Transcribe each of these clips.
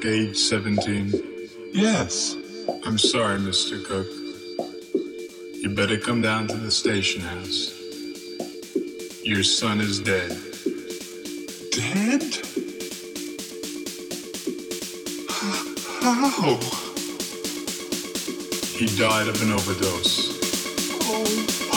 Cook, age 17? Yes. I'm sorry, Mr. Cook. You better come down to the station house. Your son is dead. Dead? How? He died of an overdose. Oh.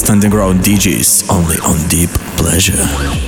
Best underground DJs only on Deep Pleasure.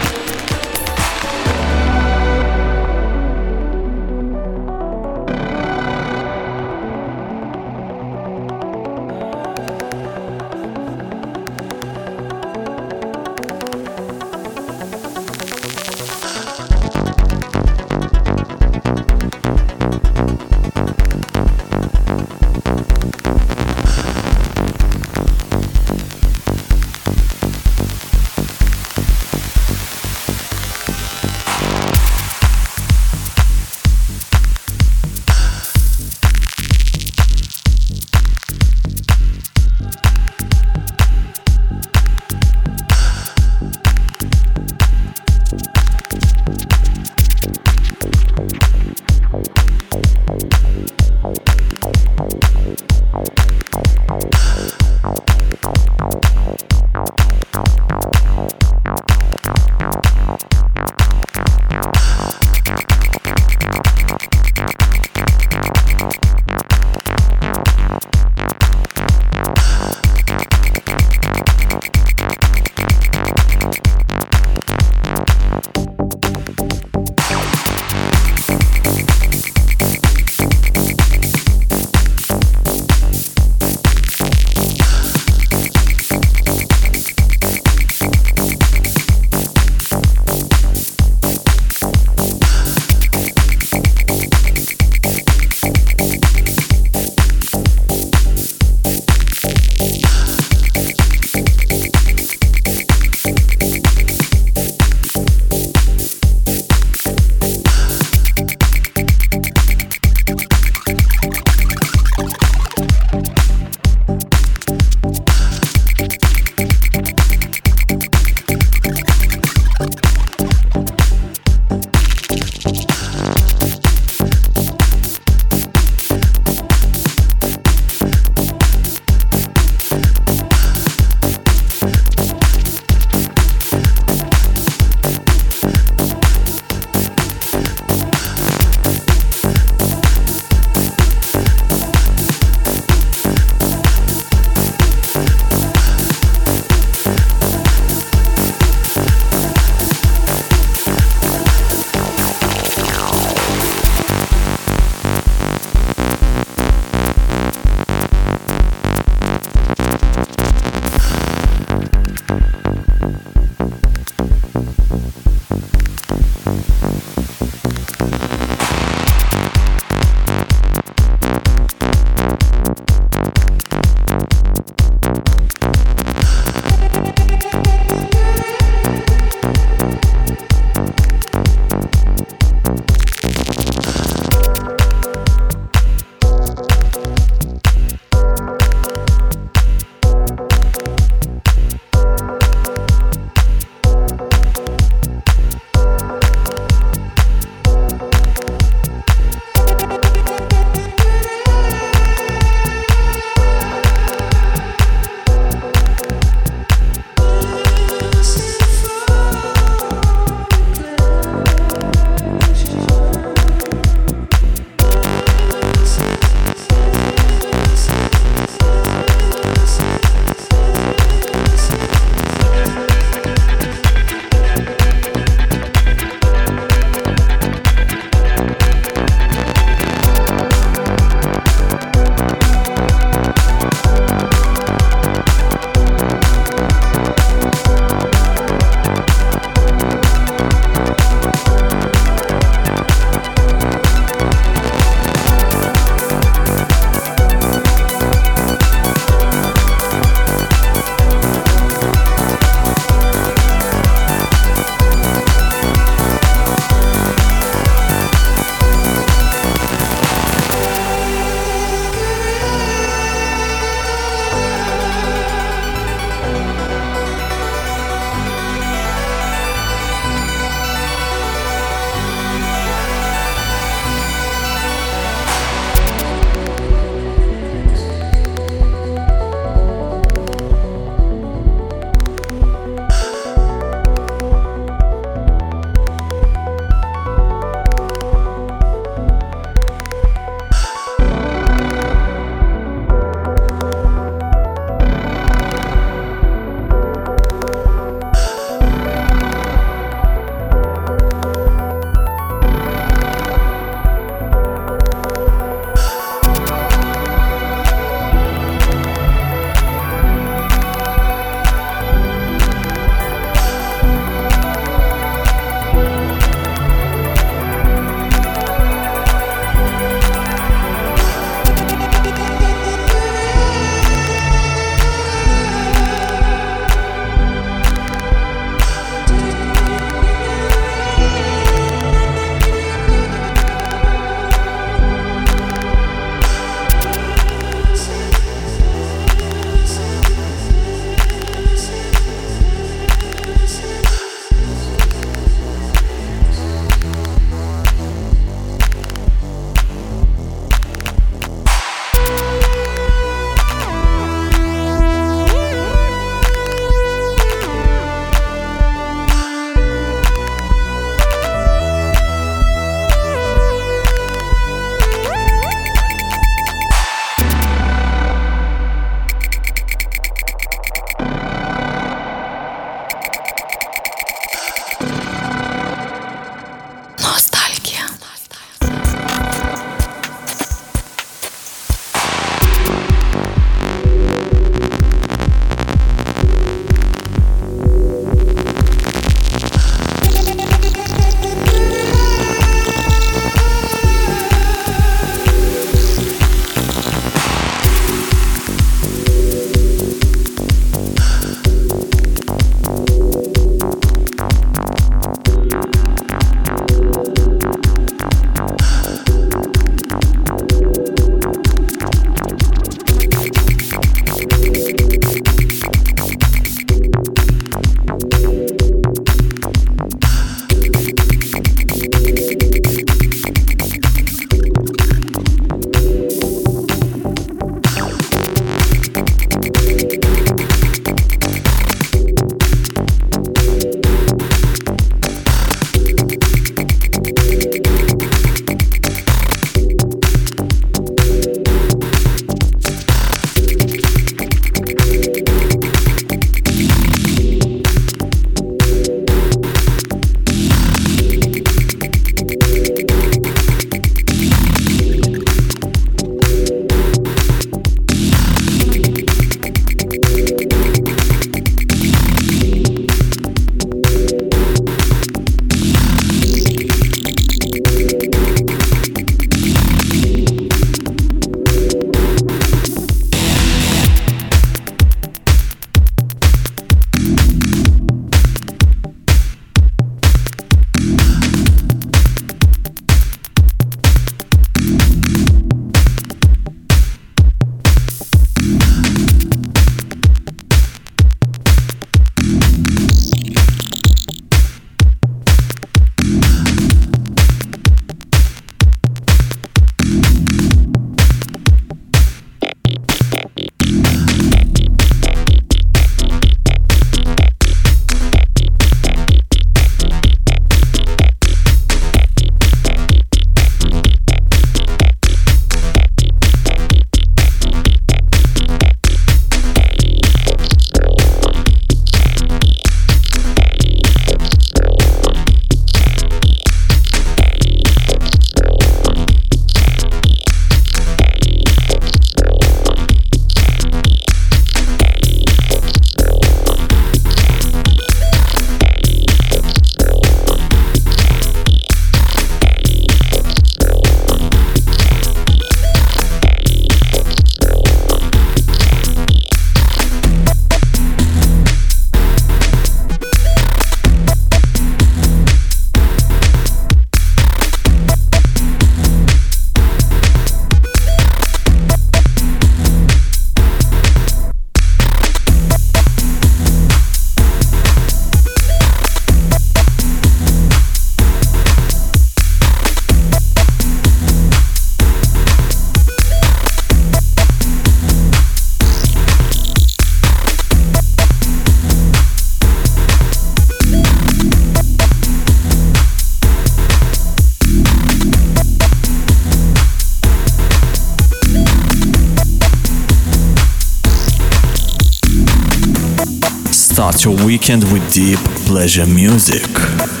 Weekend with deep pleasure music.